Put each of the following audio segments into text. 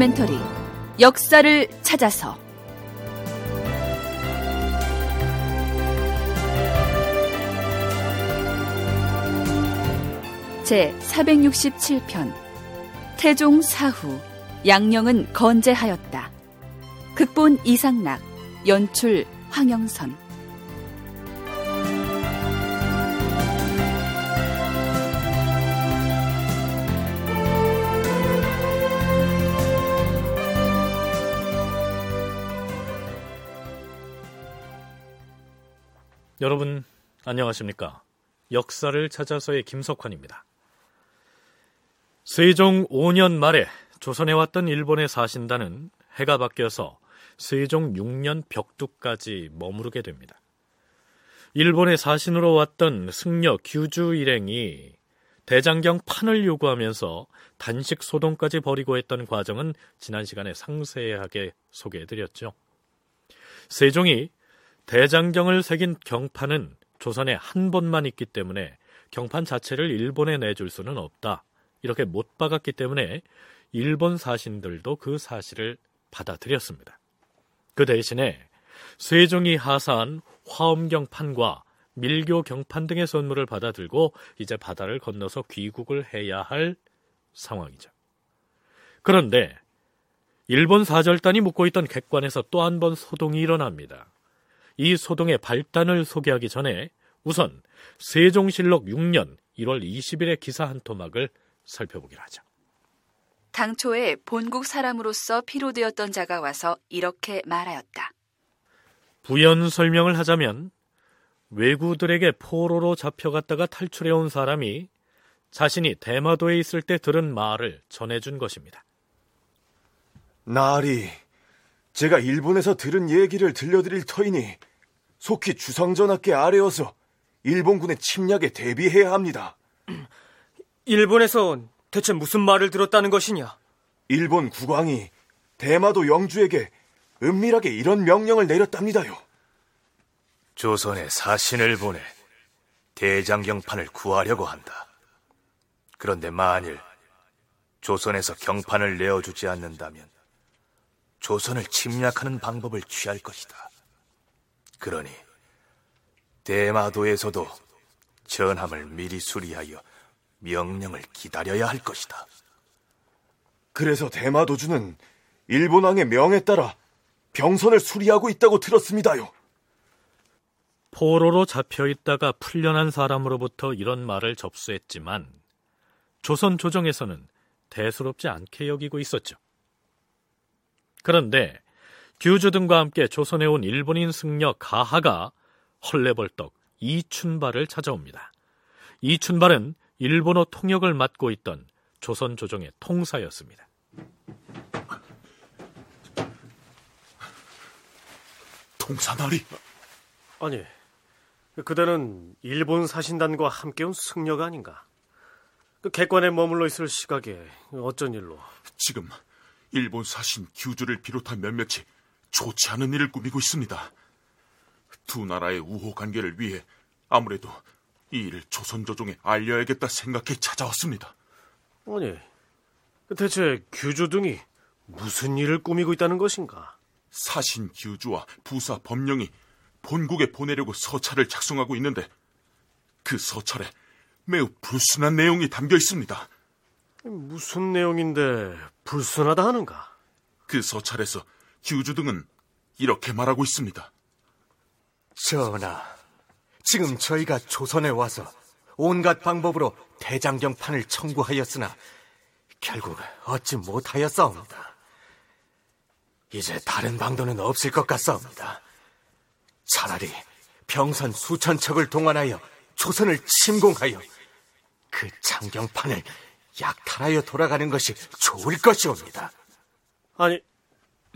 다큐멘터리 역사를 찾아서 제 467편 태종 사후 양령은 건재하였다. 극본 이상락 연출 황영선 여러분 안녕하십니까? 역사를 찾아서의 김석환입니다. 세종 5년 말에 조선에 왔던 일본의 사신단은 해가 바뀌어서 세종 6년 벽두까지 머무르게 됩니다. 일본의 사신으로 왔던 승려 규주 일행이 대장경 판을 요구하면서 단식 소동까지 벌이고 했던 과정은 지난 시간에 상세하게 소개해드렸죠. 세종이 대장경을 새긴 경판은 조선에 한 번만 있기 때문에 경판 자체를 일본에 내줄 수는 없다. 이렇게 못 박았기 때문에 일본 사신들도 그 사실을 받아들였습니다. 그 대신에 세종이 하사한 화엄경판과 밀교 경판 등의 선물을 받아들고 이제 바다를 건너서 귀국을 해야 할 상황이죠. 그런데 일본 사절단이 묵고 있던 객관에서 또 한 번 소동이 일어납니다. 이 소동의 발단을 소개하기 전에 우선 세종실록 6년 1월 20일의 기사 한 토막을 살펴보기로 하죠. 당초에 본국 사람으로서 피로되었던 자가 와서 이렇게 말하였다. 부연 설명을 하자면 외구들에게 포로로 잡혀갔다가 탈출해온 사람이 자신이 대마도에 있을 때 들은 말을 전해준 것입니다. 나리, 제가 일본에서 들은 얘기를 들려드릴 터이니 속히 주상전하께 아뢰어서 일본군의 침략에 대비해야 합니다. 일본에서 대체 무슨 말을 들었다는 것이냐? 일본 국왕이 대마도 영주에게 은밀하게 이런 명령을 내렸답니다요. 조선에 사신을 보내 대장경판을 구하려고 한다. 그런데 만일 조선에서 경판을 내어주지 않는다면 조선을 침략하는 방법을 취할 것이다. 그러니 대마도에서도 전함을 미리 수리하여 명령을 기다려야 할 것이다. 그래서 대마도주는 일본왕의 명에 따라 병선을 수리하고 있다고 들었습니다요. 포로로 잡혀 있다가 풀려난 사람으로부터 이런 말을 접수했지만 조선 조정에서는 대수롭지 않게 여기고 있었죠. 그런데 규주 등과 함께 조선에 온 일본인 승려 가하가 헐레벌떡 이춘발을 찾아옵니다. 이춘발은 일본어 통역을 맡고 있던 조선 조정의 통사였습니다. 통사나리? 아니, 그대는 일본 사신단과 함께 온 승려가 아닌가? 그 객관에 머물러 있을 시각에 어쩐 일로? 지금 일본 사신 규주를 비롯한 몇몇이 좋지 않은 일을 꾸미고 있습니다. 두 나라의 우호 관계를 위해 아무래도 이 일을 조선 조정에 알려야겠다 생각해 찾아왔습니다. 아니, 대체 규주 등이 무슨 일을 꾸미고 있다는 것인가? 사신 규주와 부사 법령이 본국에 보내려고 서찰을 작성하고 있는데 그 서찰에 매우 불순한 내용이 담겨 있습니다. 무슨 내용인데 불순하다 하는가? 그 서찰에서 규주 등은 이렇게 말하고 있습니다. 전하, 지금 저희가 조선에 와서 온갖 방법으로 대장경판을 청구하였으나 결국 얻지 못하였사옵니다. 이제 다른 방도는 없을 것 같사옵니다. 차라리 병선 수천 척을 동원하여 조선을 침공하여 그 장경판을 약탈하여 돌아가는 것이 좋을 것이옵니다. 아니,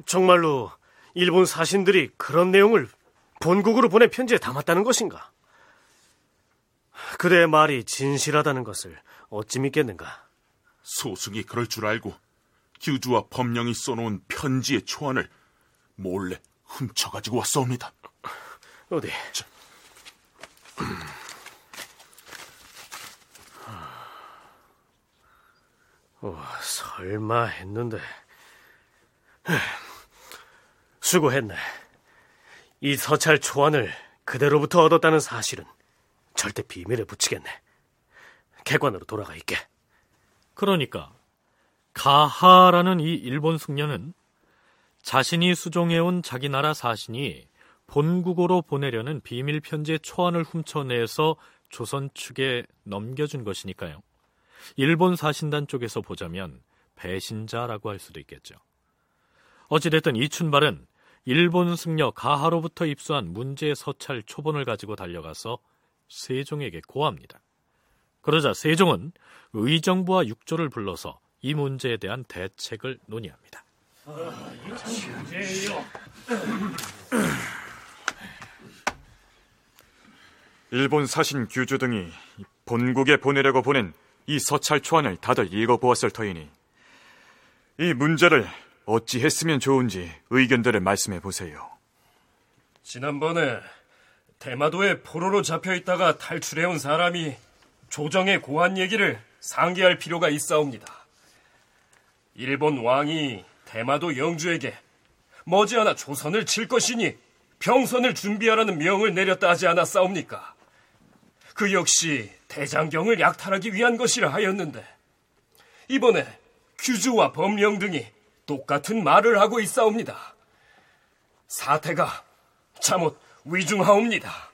정말로 일본 사신들이 그런 내용을 본국으로 보낸 편지에 담았다는 것인가? 그대의 말이 진실하다는 것을 어찌 믿겠는가? 소승이 그럴 줄 알고 규주와 법령이 써놓은 편지의 초안을 몰래 훔쳐가지고 왔사옵니다. 어디? 자. 어, 설마 했는데 수고했네. 이 서찰 초안을 그대로부터 얻었다는 사실은 절대 비밀에 붙이겠네. 객관으로 돌아가 있게. 그러니까 가하라는 이 일본 승려는 자신이 수종해온 자기 나라 사신이 본국으로 보내려는 비밀 편지의 초안을 훔쳐내서 조선 측에 넘겨준 것이니까요. 일본 사신단 쪽에서 보자면 배신자라고 할 수도 있겠죠. 어찌됐든 이춘발은 일본 승려 가하로부터 입수한 문제의 서찰 초본을 가지고 달려가서 세종에게 고합니다. 그러자 세종은 의정부와 육조를 불러서 이 문제에 대한 대책을 논의합니다. 일본 사신 규주 등이 본국에 보내려고 보낸 이 서찰 초안을 다들 읽어보았을 터이니 이 문제를 어찌 했으면 좋은지 의견들을 말씀해 보세요. 지난번에 대마도에 포로로 잡혀 있다가 탈출해온 사람이 조정에 고한 얘기를 상기할 필요가 있사옵니다. 일본 왕이 대마도 영주에게 머지않아 조선을 칠 것이니 병선을 준비하라는 명을 내렸다 하지 않았사옵니까? 그 역시 대장경을 약탈하기 위한 것이라 하였는데 이번에 규주와 법령 등이 똑같은 말을 하고 있사옵니다. 사태가 참못 위중하옵니다.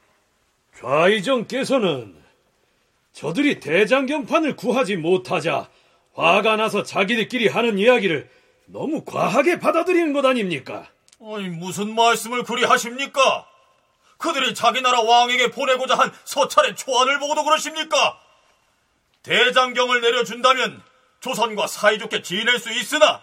좌이정께서는 저들이 대장경판을 구하지 못하자 화가 나서 자기들끼리 하는 이야기를 너무 과하게 받아들이는 것 아닙니까? 아니, 무슨 말씀을 그리 하십니까? 그들이 자기 나라 왕에게 보내고자 한 서찰의 초안을 보고도 그러십니까? 대장경을 내려준다면 조선과 사이좋게 지낼 수 있으나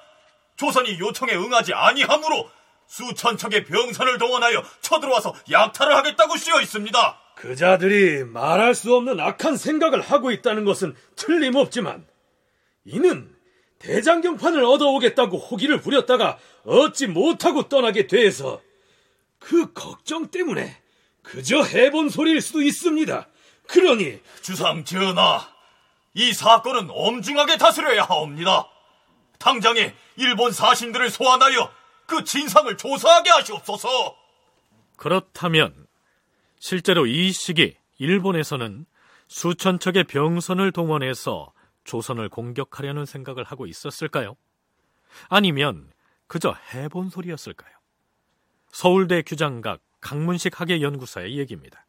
조선이 요청에 응하지 아니하므로 수천 척의 병선을 동원하여 쳐들어와서 약탈을 하겠다고 쓰여 있습니다. 그자들이 말할 수 없는 악한 생각을 하고 있다는 것은 틀림없지만 이는 대장경판을 얻어오겠다고 호기를 부렸다가 얻지 못하고 떠나게 돼서 그 걱정 때문에 그저 해본 소리일 수도 있습니다. 그러니 주상 전하, 이 사건은 엄중하게 다스려야 하옵니다. 당장에 일본 사신들을 소환하여 그 진상을 조사하게 하시옵소서. 그렇다면 실제로 이 시기 일본에서는 수천 척의 병선을 동원해서 조선을 공격하려는 생각을 하고 있었을까요? 아니면 그저 해본 소리였을까요? 서울대 규장각 강문식 학예연구사의 얘기입니다.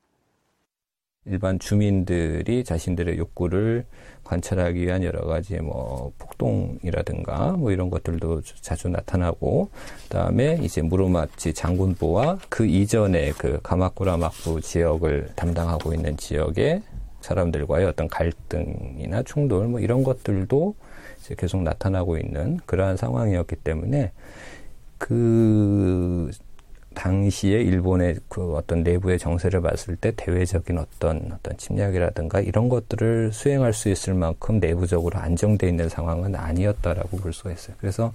일반 주민들이 자신들의 욕구를 관찰하기 위한 여러 가지 뭐 폭동이라든가 뭐 이런 것들도 자주 나타나고 그다음에 이제 무로마치 장군부와 그 이전에 그 가마쿠라 막부 지역을 담당하고 있는 지역의 사람들과의 어떤 갈등이나 충돌 뭐 이런 것들도 이제 계속 나타나고 있는 그러한 상황이었기 때문에 그 당시에 일본의 그 어떤 내부의 정세를 봤을 때 대외적인 어떤 어떤 침략이라든가 이런 것들을 수행할 수 있을 만큼 내부적으로 안정돼 있는 상황은 아니었다라고 볼 수가 있어요. 그래서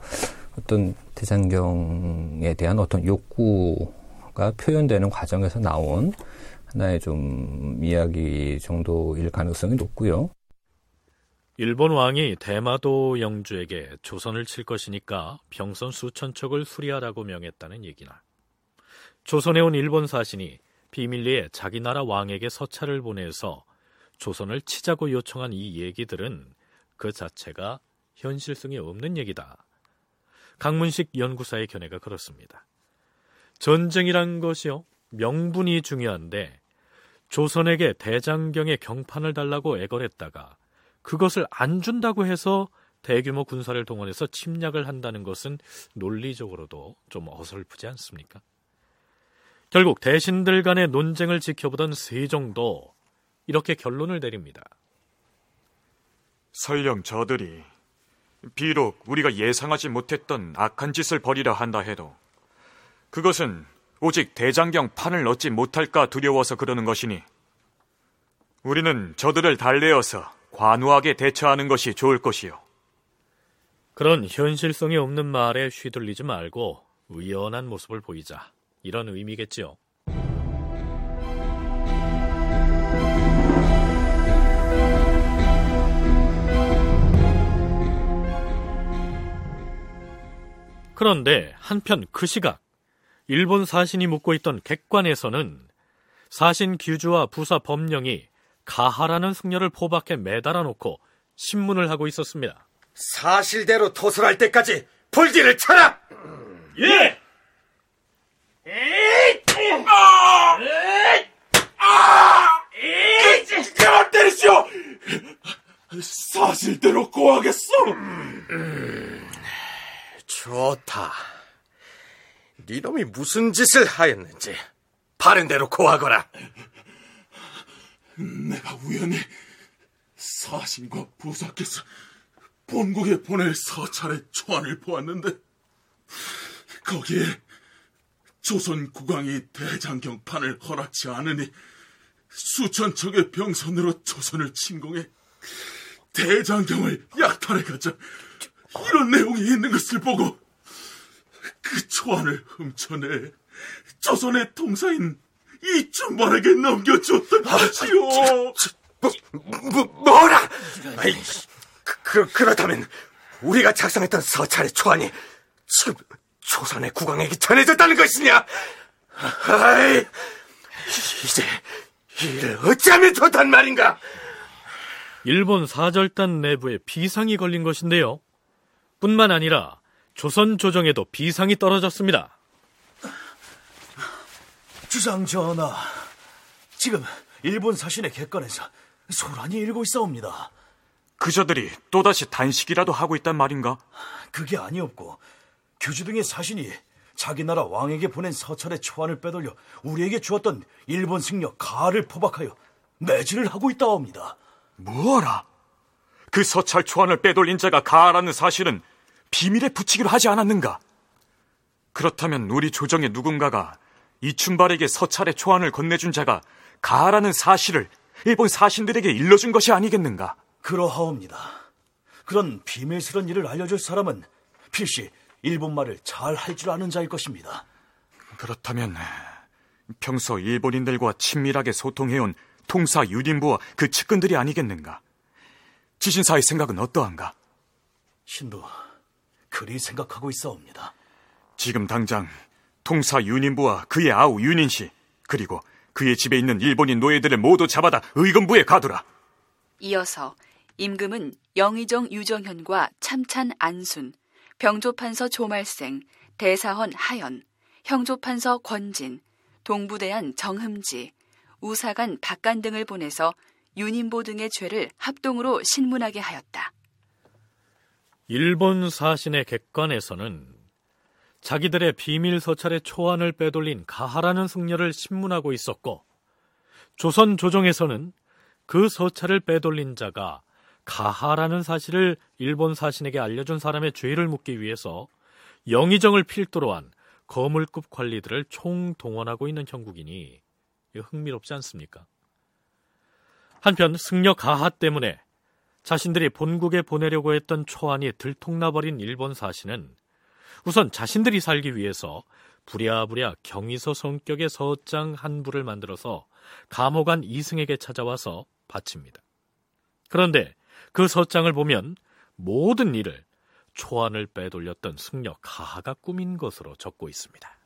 어떤 대장경에 대한 어떤 욕구가 표현되는 과정에서 나온 하나의 좀 이야기 정도일 가능성이 높고요. 일본 왕이 대마도 영주에게 조선을 칠 것이니까 병선 수천 척을 수리하라고 명했다는 얘기나 조선에 온 일본 사신이 비밀리에 자기 나라 왕에게 서찰을 보내서 조선을 치자고 요청한 이 얘기들은 그 자체가 현실성이 없는 얘기다. 강문식 연구사의 견해가 그렇습니다. 전쟁이란 것이요 명분이 중요한데 조선에게 대장경의 경판을 달라고 애걸했다가 그것을 안 준다고 해서 대규모 군사를 동원해서 침략을 한다는 것은 논리적으로도 좀 어설프지 않습니까? 결국 대신들 간의 논쟁을 지켜보던 세종도 이렇게 결론을 내립니다. 설령 저들이 비록 우리가 예상하지 못했던 악한 짓을 벌이려 한다 해도 그것은 오직 대장경 판을 얻지 못할까 두려워서 그러는 것이니 우리는 저들을 달래어서 관우하게 대처하는 것이 좋을 것이요. 그런 현실성이 없는 말에 휘둘리지 말고 의연한 모습을 보이자. 이런 의미겠지요. 그런데 한편 그 시각 일본 사신이 묵고 있던 객관에서는 사신 규주와 부사 법령이 가하라는 승려를 포박해 매달아 놓고 신문을 하고 있었습니다. 사실대로 토설할 때까지 불길을 쳐라! 예! 그만 때리시오! 사실대로 고하겠소! 좋다. 네 놈이 무슨 짓을 하였는지 바른 대로 고하거라. 내가 우연히 사신과 부사께서 본국에 보낼 서찰의 초안을 보았는데 거기에 조선 국왕이 대장경판을 허락치 않으니 수천 척의 병선으로 조선을 침공해 대장경을 약탈해가자 이런 내용이 있는 것을 보고 그 초안을 훔쳐내 조선의 통사인 이춘발에게 넘겨줬던 것이요. 뭐, 뭐, 뭐라? 아이, 그, 그, 그렇다면 우리가 작성했던 서찰의 초안이 지금 조선의 국왕에게 전해졌다는 것이냐? 아이, 이제 이를 어찌하면 좋단 말인가? 일본 사절단 내부에 비상이 걸린 것인데요. 뿐만 아니라 조선 조정에도 비상이 떨어졌습니다. 주상 전하, 지금 일본 사신의 객관에서 소란이 일고 있사옵니다. 그저들이 또다시 단식이라도 하고 있단 말인가? 그게 아니었고 규주 등의 사신이 자기 나라 왕에게 보낸 서찰의 초안을 빼돌려 우리에게 주었던 일본 승려 가를 포박하여 매질을 하고 있다옵니다. 뭐라? 그 서찰 초안을 빼돌린 자가 가라는 사실은 비밀에 붙이기로 하지 않았는가? 그렇다면 우리 조정의 누군가가 이춘발에게 서찰의 초안을 건네준 자가 가라는 사실을 일본 사신들에게 일러준 것이 아니겠는가? 그러하옵니다. 그런 비밀스런 일을 알려줄 사람은 필시 일본말을 잘 할 줄 아는 자일 것입니다. 그렇다면 평소 일본인들과 친밀하게 소통해온 통사 유림부와 그 측근들이 아니겠는가? 지신사의 생각은 어떠한가? 신도 그리 생각하고 있사옵니다. 지금 당장 통사 윤인부와 그의 아우 윤인씨 그리고 그의 집에 있는 일본인 노예들을 모두 잡아다 의금부에 가두라. 이어서 임금은 영의정 유정현과 참찬 안순, 병조판서 조말생, 대사헌 하연, 형조판서 권진, 동부대한 정흠지, 우사관 박간 등을 보내서 윤인보 등의 죄를 합동으로 신문하게 하였다. 일본 사신의 객관에서는 자기들의 비밀 서찰의 초안을 빼돌린 가하라는 승려를 신문하고 있었고 조선 조정에서는 그 서찰을 빼돌린 자가 가하라는 사실을 일본 사신에게 알려준 사람의 죄를 묻기 위해서 영의정을 필두로 한 거물급 관리들을 총동원하고 있는 형국이니 흥미롭지 않습니까? 한편 승려 가하 때문에 자신들이 본국에 보내려고 했던 초안이 들통나버린 일본 사신은 우선 자신들이 살기 위해서 부랴부랴 경위서 성격의 서장 한 부를 만들어서 감옥 안 이승에게 찾아와서 바칩니다. 그런데 그 서장을 보면 모든 일을 초안을 빼돌렸던 승려 가하가 꾸민 것으로 적고 있습니다.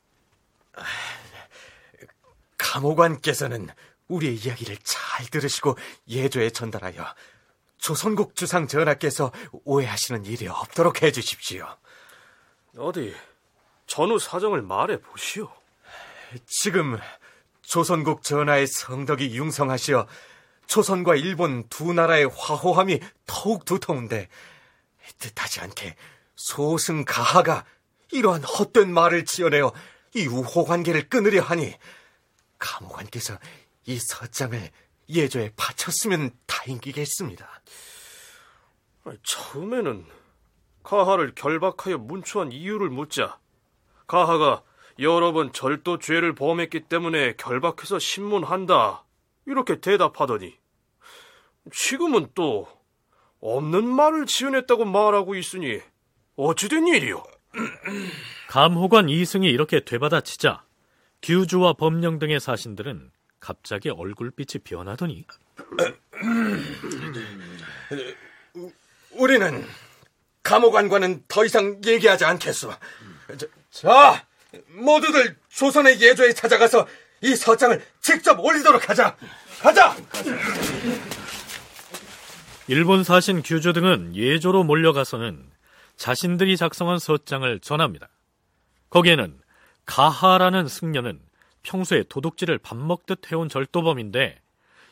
감옥관께서는 우리의 이야기를 잘 들으시고 예조에 전달하여 조선국 주상 전하께서 오해하시는 일이 없도록 해주십시오. 어디 전후 사정을 말해 보시오. 지금 조선국 전하의 성덕이 융성하시어 조선과 일본 두 나라의 화호함이 더욱 두터운데 뜻하지 않게 소승 가하가 이러한 헛된 말을 지어내어 이 우호 관계를 끊으려 하니 감옥관께서 이 서장을 예조에 바쳤으면 다행이겠습니다. 처음에는 가하를 결박하여 문초한 이유를 묻자 가하가 여러 번 절도 죄를 범했기 때문에 결박해서 신문한다 이렇게 대답하더니 지금은 또 없는 말을 지어냈다고 말하고 있으니 어찌된 일이오? 감호관 이승이 이렇게 되받아치자 규주와 법령 등의 사신들은 갑자기 얼굴빛이 변하더니 우리는 감옥관과는 더 이상 얘기하지 않겠소. 자, 모두들 조선의 예조에 찾아가서 이 서장을 직접 올리도록 하자. 가자. 일본 사신 규조 등은 예조로 몰려가서는 자신들이 작성한 서장을 전합니다. 거기에는 가하라는 승려는 평소에 도둑질을 밥 먹듯 해온 절도범인데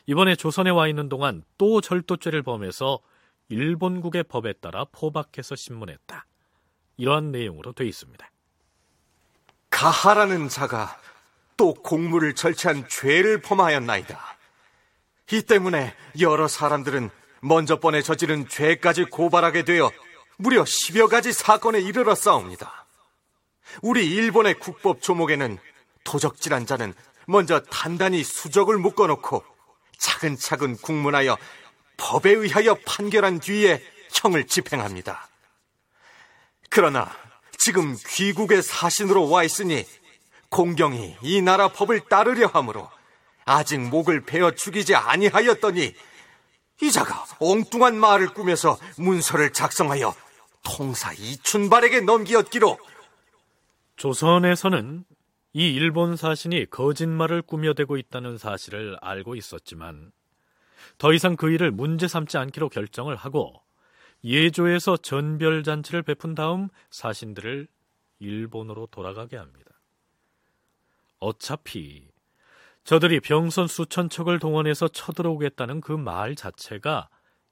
이번에 조선에 와 있는 동안 또 절도죄를 범해서 일본국의 법에 따라 포박해서 신문했다. 이러한 내용으로 돼 있습니다. 가하라는 자가 또 공무를 절취한 죄를 범하였나이다. 이 때문에 여러 사람들은 먼저 번에 저지른 죄까지 고발하게 되어 무려 10여 가지 사건에 이르러 싸웁니다. 우리 일본의 국법 조목에는 도적질한 자는 먼저 단단히 수적을 묶어놓고 차근차근 국문하여 법에 의하여 판결한 뒤에 형을 집행합니다. 그러나 지금 귀국의 사신으로 와 있으니 공경이 이 나라 법을 따르려 하므로 아직 목을 베어 죽이지 아니하였더니 이자가 엉뚱한 말을 꾸며서 문서를 작성하여 통사 이춘발에게 넘기었기로 조선에서는 이 일본 사신이 거짓말을 꾸며대고 있다는 사실을 알고 있었지만 더 이상 그 일을 문제 삼지 않기로 결정을 하고 예조에서 전별 잔치를 베푼 다음 사신들을 일본으로 돌아가게 합니다. 어차피 저들이 병선 수천 척을 동원해서 쳐들어오겠다는 그 말 자체가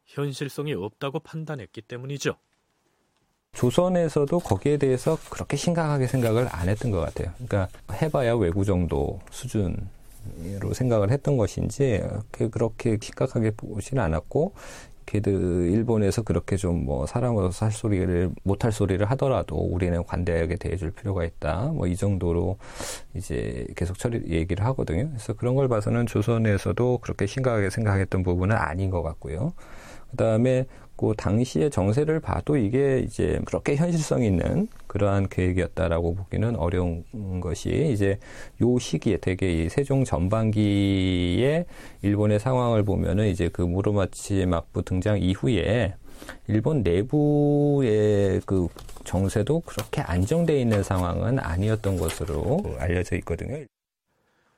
현실성이 없다고 판단했기 때문이죠. 조선에서도 거기에 대해서 그렇게 심각하게 생각을 안 했던 것 같아요. 그러니까 해봐야 외구 정도 수준으 로 생각을 했던 것인지 그렇게 심각하게 보지는 않았고 걔들 일본에서 그렇게 좀 뭐 사람으로서 할 소리를 못할 소리를 하더라도 우리는 관대하게 대해줄 필요가 있다. 뭐 이 정도로 이제 계속 처리 얘기를 하거든요. 그래서 그런 걸 봐서는 조선에서도 그렇게 심각하게 생각했던 부분은 아닌 것 같고요. 그 다음에 그 당시의 정세를 봐도 이게 이제 그렇게 현실성 있는 그러한 계획이었다라고 보기는 어려운 것이 이제 요 시기에 되게 이 세종 전반기에 일본의 상황을 보면은 이제 그 무로마치 막부 등장 이후에 일본 내부의 그 정세도 그렇게 안정돼 있는 상황은 아니었던 것으로 알려져 있거든요.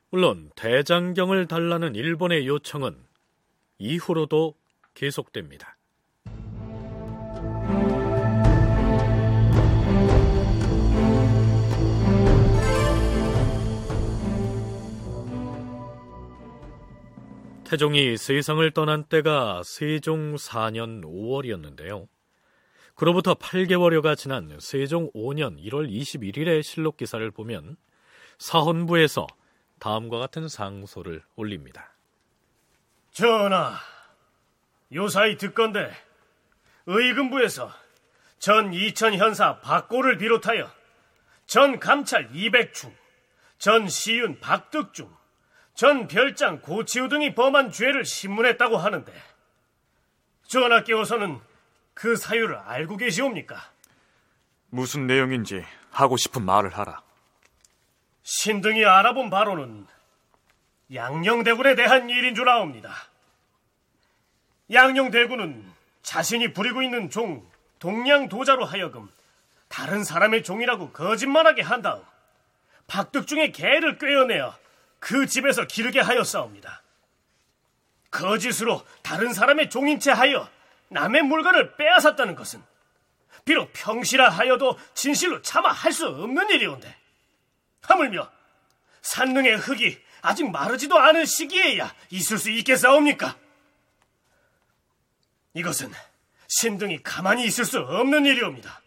물론 대장경을 달라는 일본의 요청은 이후로도 계속됩니다. 태종이 세상을 떠난 때가 세종 4년 5월이었는데요. 그로부터 8개월여가 지난 세종 5년 1월 21일의 실록 기사를 보면 사헌부에서 다음과 같은 상소를 올립니다. 전하, 요사이 듣건데 의금부에서 전 이천 현사 박고를 비롯하여 전 감찰 200중, 전 시윤 박득중, 전 별장 고치우 등이 범한 죄를 신문했다고 하는데 전하께서는 그 사유를 알고 계시옵니까? 무슨 내용인지 하고 싶은 말을 하라. 신등이 알아본 바로는 양녕대군에 대한 일인 줄 아옵니다. 양녕대군은 자신이 부리고 있는 종 동양도자로 하여금 다른 사람의 종이라고 거짓말하게 한 다음 박득중의 개를 꿰어내어 그 집에서 기르게 하였사옵니다. 거짓으로 다른 사람의 종인 채 하여 남의 물건을 빼앗았다는 것은 비록 평시라 하여도 진실로 차마 할수 없는 일이온데 하물며 산릉의 흙이 아직 마르지도 않은 시기에야 있을 수 있겠사옵니까? 이것은 신등이 가만히 있을 수 없는 일이옵니다.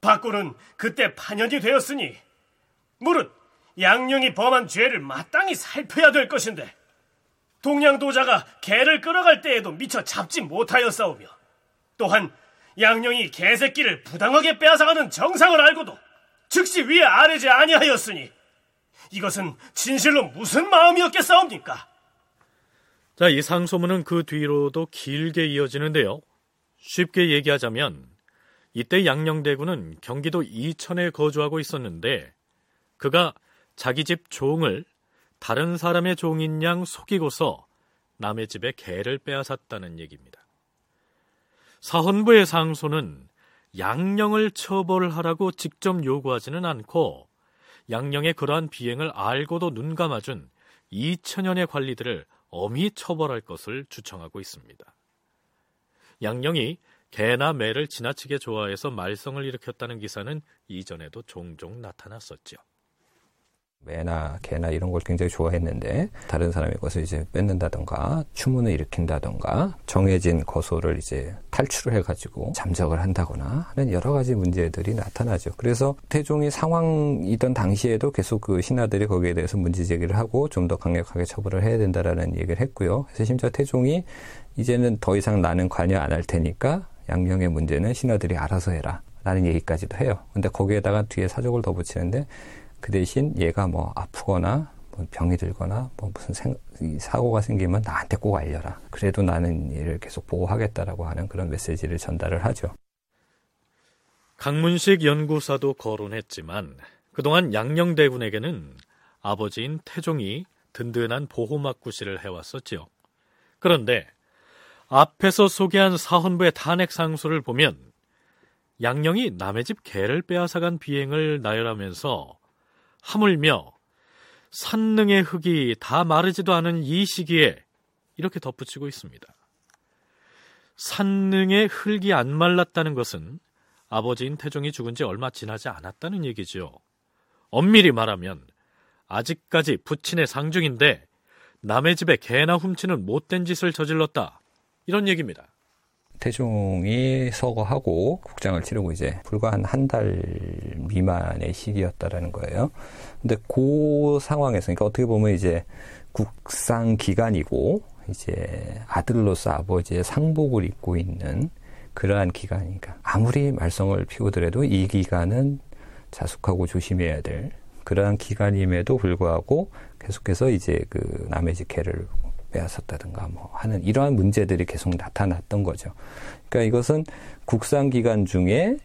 박고는 그때 판연이 되었으니 무릇 양령이 범한 죄를 마땅히 살펴야 될 것인데 동양도자가 개를 끌어갈 때에도 미처 잡지 못하였사오며 또한 양령이 개새끼를 부당하게 빼앗아가는 정상을 알고도 즉시 위에 아래지 아니하였으니 이것은 진실로 무슨 마음이었겠사옵니까? 자, 이 상소문은 그 뒤로도 길게 이어지는데요. 쉽게 얘기하자면 이때 양녕대군은 경기도 이천에 거주하고 있었는데 그가 자기 집 종을 다른 사람의 종인 양 속이고서 남의 집에 개를 빼앗았다는 얘기입니다. 사헌부의 상소는 양령을 처벌하라고 직접 요구하지는 않고 양령의 그러한 비행을 알고도 눈 감아준 2천년의 관리들을 엄히 처벌할 것을 주청하고 있습니다. 양령이 개나 매를 지나치게 좋아해서 말썽을 일으켰다는 기사는 이전에도 종종 나타났었죠. 매나 개나 이런 걸 굉장히 좋아했는데 다른 사람의 것을 이제 뺏는다던가 추문을 일으킨다던가 정해진 거소를 이제 탈출을 해가지고 잠적을 한다거나 하는 여러 가지 문제들이 나타나죠. 그래서 태종이 상황이던 당시에도 계속 그 신하들이 거기에 대해서 문제 제기를 하고 좀 더 강력하게 처벌을 해야 된다라는 얘기를 했고요. 그래서 심지어 태종이 이제는 더 이상 나는 관여 안 할 테니까 양령의 문제는 신하들이 알아서 해라. 라는 얘기까지도 해요. 근데 거기에다가 뒤에 사족을 더 붙이는데 그 대신 얘가 뭐 아프거나 뭐 병이 들거나 뭐 무슨 생, 사고가 생기면 나한테 꼭 알려라. 그래도 나는 얘를 계속 보호하겠다라고 하는 그런 메시지를 전달을 하죠. 강문식 연구사도 거론했지만 그동안 양녕대군에게는 아버지인 태종이 든든한 보호막구실을 해왔었지요. 그런데 앞에서 소개한 사헌부의 탄핵 상소를 보면 양령이 남의 집 개를 빼앗아간 비행을 나열하면서 하물며 산능의 흙이 다 마르지도 않은 이 시기에 이렇게 덧붙이고 있습니다. 산능의 흙이 안 말랐다는 것은 아버지인 태종이 죽은 지 얼마 지나지 않았다는 얘기죠. 엄밀히 말하면 아직까지 부친의 상중인데 남의 집에 개나 훔치는 못된 짓을 저질렀다. 이런 얘기입니다. 태종이 서거하고 국장을 치르고 이제 불과 한 한 달 미만의 시기였다라는 거예요. 근데 그 상황에서 그러니까 어떻게 보면 이제 국상 기간이고 이제 아들로서 아버지의 상복을 입고 있는 그러한 기간이니까 아무리 말썽을 피우더라도 이 기간은 자숙하고 조심해야 될 그러한 기간임에도 불구하고 계속해서 이제 그 남의 직회를 빼앗았다든가 뭐 하는 이러한 문제들이 계속 나타났던 거죠. 그러니까 이것은 국상 기간 중에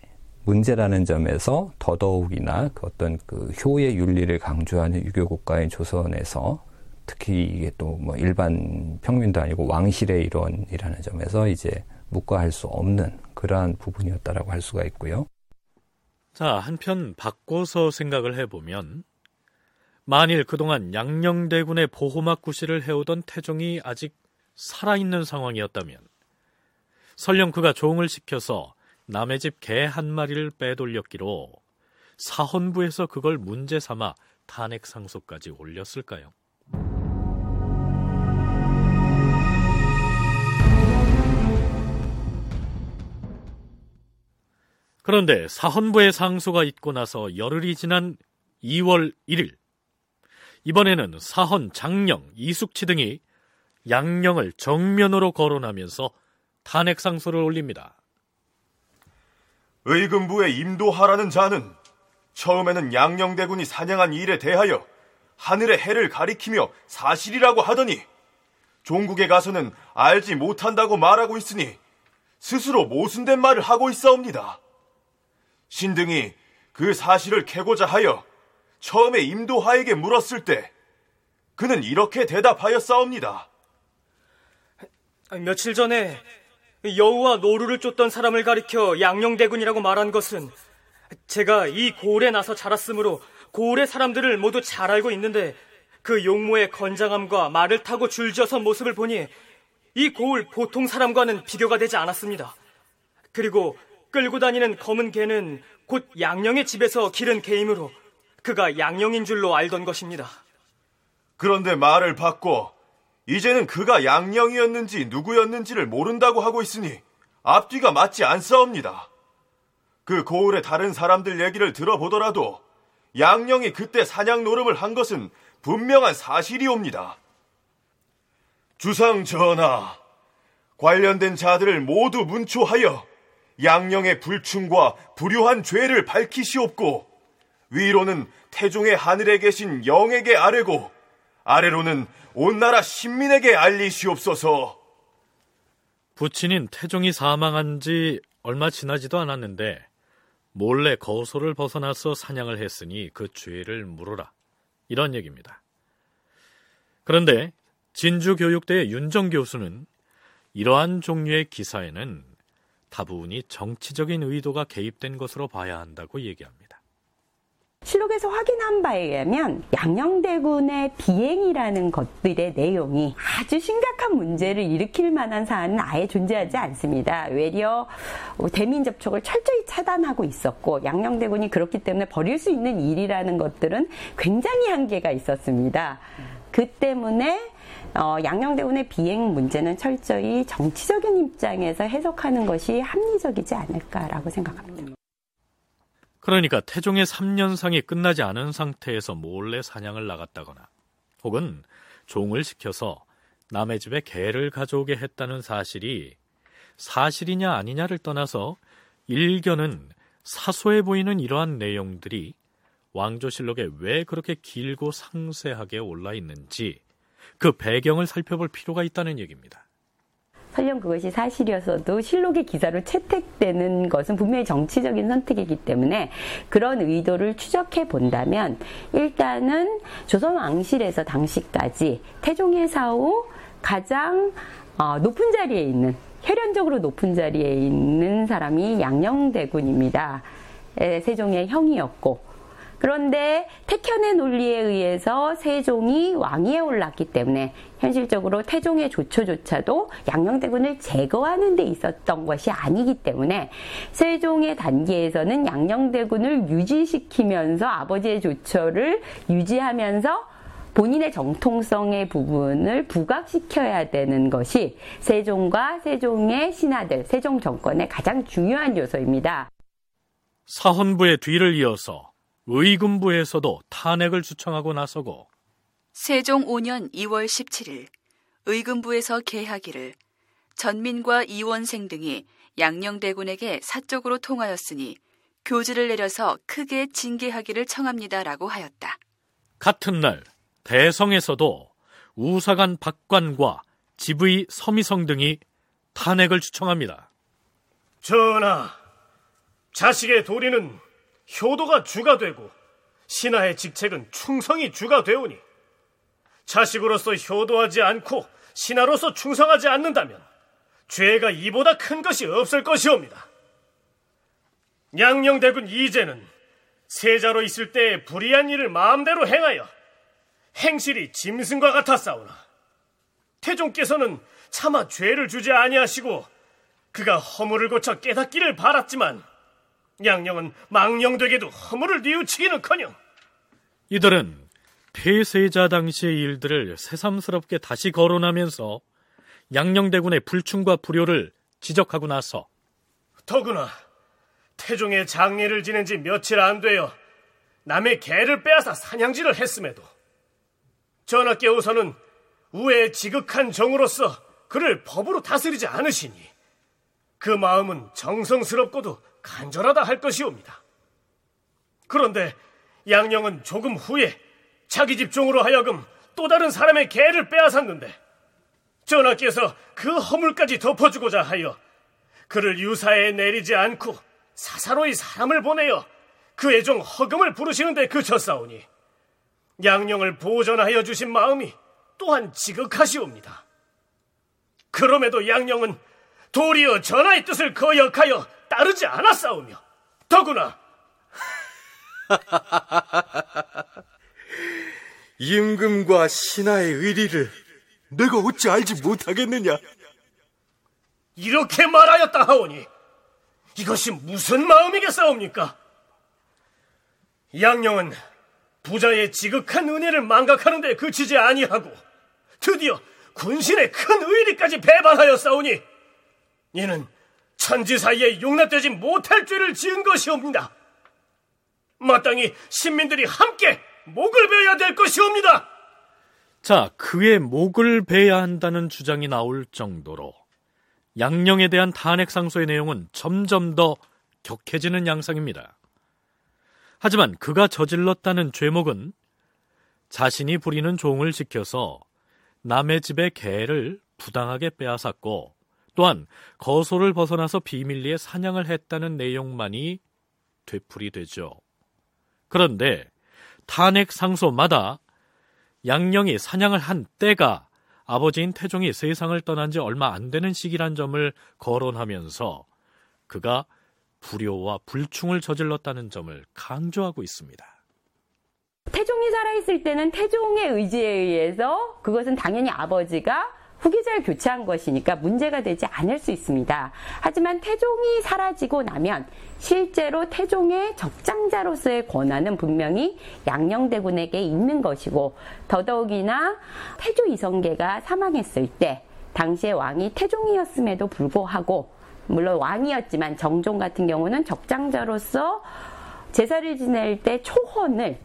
문제라는 점에서 더더욱이나 그 어떤 그 효의 윤리를 강조하는 유교 국가인 조선에서 특히 이게 또 뭐 일반 평민도 아니고 왕실의 일원이라는 점에서 이제 묵과할 수 없는 그러한 부분이었다라고 할 수가 있고요. 자, 한편 바꿔서 생각을 해보면 만일 그동안 양녕대군의 보호막 구실을 해오던 태종이 아직 살아있는 상황이었다면 설령 그가 종을 시켜서 남의 집 개 한 마리를 빼돌렸기로 사헌부에서 그걸 문제 삼아 탄핵 상소까지 올렸을까요? 그런데 사헌부의 상소가 있고 나서 열흘이 지난 2월 1일 이번에는 사헌, 장령, 이숙치 등이 양령을 정면으로 거론하면서 탄핵 상소를 올립니다. 의금부에 임도하라는 자는 처음에는 양령대군이 사냥한 일에 대하여 하늘의 해를 가리키며 사실이라고 하더니 종국에 가서는 알지 못한다고 말하고 있으니 스스로 모순된 말을 하고 있사옵니다. 신등이 그 사실을 캐고자 하여 처음에 임도하에게 물었을 때 그는 이렇게 대답하였사옵니다. 며칠 전에 여우와 노루를 쫓던 사람을 가리켜 양령대군이라고 말한 것은 제가 이 고을에 나서 자랐으므로 고을의 사람들을 모두 잘 알고 있는데 그 용모의 건장함과 말을 타고 줄지어선 모습을 보니 이 고을 보통 사람과는 비교가 되지 않았습니다. 그리고 끌고 다니는 검은 개는 곧 양령의 집에서 기른 개이므로 그가 양령인 줄로 알던 것입니다. 그런데 말을 바꿔 이제는 그가 양령이었는지 누구였는지를 모른다고 하고 있으니 앞뒤가 맞지 않사옵니다. 그 고을의 다른 사람들 얘기를 들어보더라도 양령이 그때 사냥 노름을 한 것은 분명한 사실이옵니다. 주상 전하, 관련된 자들을 모두 문초하여 양령의 불충과 불효한 죄를 밝히시옵고 위로는 태종의 하늘에 계신 영에게 아뢰고 아래로는 온 나라 신민에게 알리시옵소서. 부친인 태종이 사망한 지 얼마 지나지도 않았는데 몰래 거소를 벗어나서 사냥을 했으니 그 죄를 물어라. 이런 얘기입니다. 그런데 진주교육대의 윤정 교수는 이러한 종류의 기사에는 다분히 정치적인 의도가 개입된 것으로 봐야 한다고 얘기합니다. 실록에서 확인한 바에 의하면 양녕대군의 비행이라는 것들의 내용이 아주 심각한 문제를 일으킬 만한 사안은 아예 존재하지 않습니다. 외려 대민 접촉을 철저히 차단하고 있었고 양녕대군이 그렇기 때문에 벌일 수 있는 일이라는 것들은 굉장히 한계가 있었습니다. 그 때문에 어, 양녕대군의 비행 문제는 철저히 정치적인 입장에서 해석하는 것이 합리적이지 않을까라고 생각합니다. 그러니까 태종의 3년상이 끝나지 않은 상태에서 몰래 사냥을 나갔다거나 혹은 종을 시켜서 남의 집에 개를 가져오게 했다는 사실이 사실이냐 아니냐를 떠나서 일견은 사소해 보이는 이러한 내용들이 왕조실록에 왜 그렇게 길고 상세하게 올라 있는지 그 배경을 살펴볼 필요가 있다는 얘기입니다. 설령 그것이 사실이었어도 실록의 기사로 채택되는 것은 분명히 정치적인 선택이기 때문에 그런 의도를 추적해 본다면 일단은 조선 왕실에서 당시까지 태종의 사후 가장 어, 높은 자리에 있는 혈연적으로 높은 자리에 있는 사람이 양녕대군입니다. 세종의 형이었고 그런데 태현의 논리에 의해서 세종이 왕위에 올랐기 때문에 현실적으로 태종의 조처조차도 양녕대군을 제거하는 데 있었던 것이 아니기 때문에 세종의 단계에서는 양녕대군을 유지시키면서 아버지의 조처를 유지하면서 본인의 정통성의 부분을 부각시켜야 되는 것이 세종과 세종의 신하들, 세종 정권의 가장 중요한 요소입니다. 사헌부의 뒤를 이어서 의금부에서도 탄핵을 주청하고 나서고 세종 5년 2월 17일 의금부에서 개하기를 전민과 이원생 등이 양녕대군에게 사적으로 통하였으니 교지를 내려서 크게 징계하기를 청합니다라고 하였다. 같은 날 대성에서도 우사관 박관과 지의 서미성 등이 탄핵을 주청합니다. 전하, 자식의 도리는 효도가 주가 되고 신하의 직책은 충성이 주가 되오니 자식으로서 효도하지 않고 신하로서 충성하지 않는다면 죄가 이보다 큰 것이 없을 것이옵니다. 양녕대군 이제는 세자로 있을 때 불의한 일을 마음대로 행하여 행실이 짐승과 같았사오나 태종께서는 차마 죄를 주지 아니하시고 그가 허물을 고쳐 깨닫기를 바랐지만 양령은 망령되게도 허물을 뉘우치기는커녕. 이들은 폐세자 당시의 일들을 새삼스럽게 다시 거론하면서 양령대군의 불충과 불효를 지적하고 나서 더구나 태종의 장례를 지낸 지 며칠 안 되어 남의 개를 빼앗아 사냥질을 했음에도 전하께서는 우에 지극한 정으로서 그를 법으로 다스리지 않으시니 그 마음은 정성스럽고도 간절하다 할 것이옵니다. 그런데 양령은 조금 후에 자기 집종으로 하여금 또 다른 사람의 개를 빼앗았는데 전하께서 그 허물까지 덮어주고자 하여 그를 유사에 내리지 않고 사사로이 사람을 보내어 그의 종 허금을 부르시는데 그쳤사오니 양령을 보전하여 주신 마음이 또한 지극하시옵니다. 그럼에도 양령은 도리어 전하의 뜻을 거역하여 따르지 않았사오며 더구나 임금과 신하의 의리를 내가 어찌 알지 못하겠느냐? 이렇게 말하였다 하오니 이것이 무슨 마음이겠사옵니까? 양령은 부자의 지극한 은혜를 망각하는 데 그치지 아니하고 드디어 군신의 큰 의리까지 배반하였사오니 이는 천지 사이에 용납되지 못할 죄를 지은 것이옵니다. 마땅히 신민들이 함께 목을 베어야 될 것이옵니다. 자, 그의 목을 베야 한다는 주장이 나올 정도로 양령에 대한 탄핵 상소의 내용은 점점 더 격해지는 양상입니다. 하지만 그가 저질렀다는 죄목은 자신이 부리는 종을 지켜서 남의 집의 개를 부당하게 빼앗았고 또한 거소를 벗어나서 비밀리에 사냥을 했다는 내용만이 되풀이 되죠. 그런데 탄핵 상소마다 양령이 사냥을 한 때가 아버지인 태종이 세상을 떠난 지 얼마 안 되는 시기란 점을 거론하면서 그가 불효와 불충을 저질렀다는 점을 강조하고 있습니다. 태종이 살아있을 때는 태종의 의지에 의해서 그것은 당연히 아버지가 후계자를 교체한 것이니까 문제가 되지 않을 수 있습니다. 하지만 태종이 사라지고 나면 실제로 태종의 적장자로서의 권한은 분명히 양녕대군에게 있는 것이고 더더욱이나 태조 이성계가 사망했을 때 당시의 왕이 태종이었음에도 불구하고 물론 왕이었지만 정종 같은 경우는 적장자로서 제사를 지낼 때 초헌을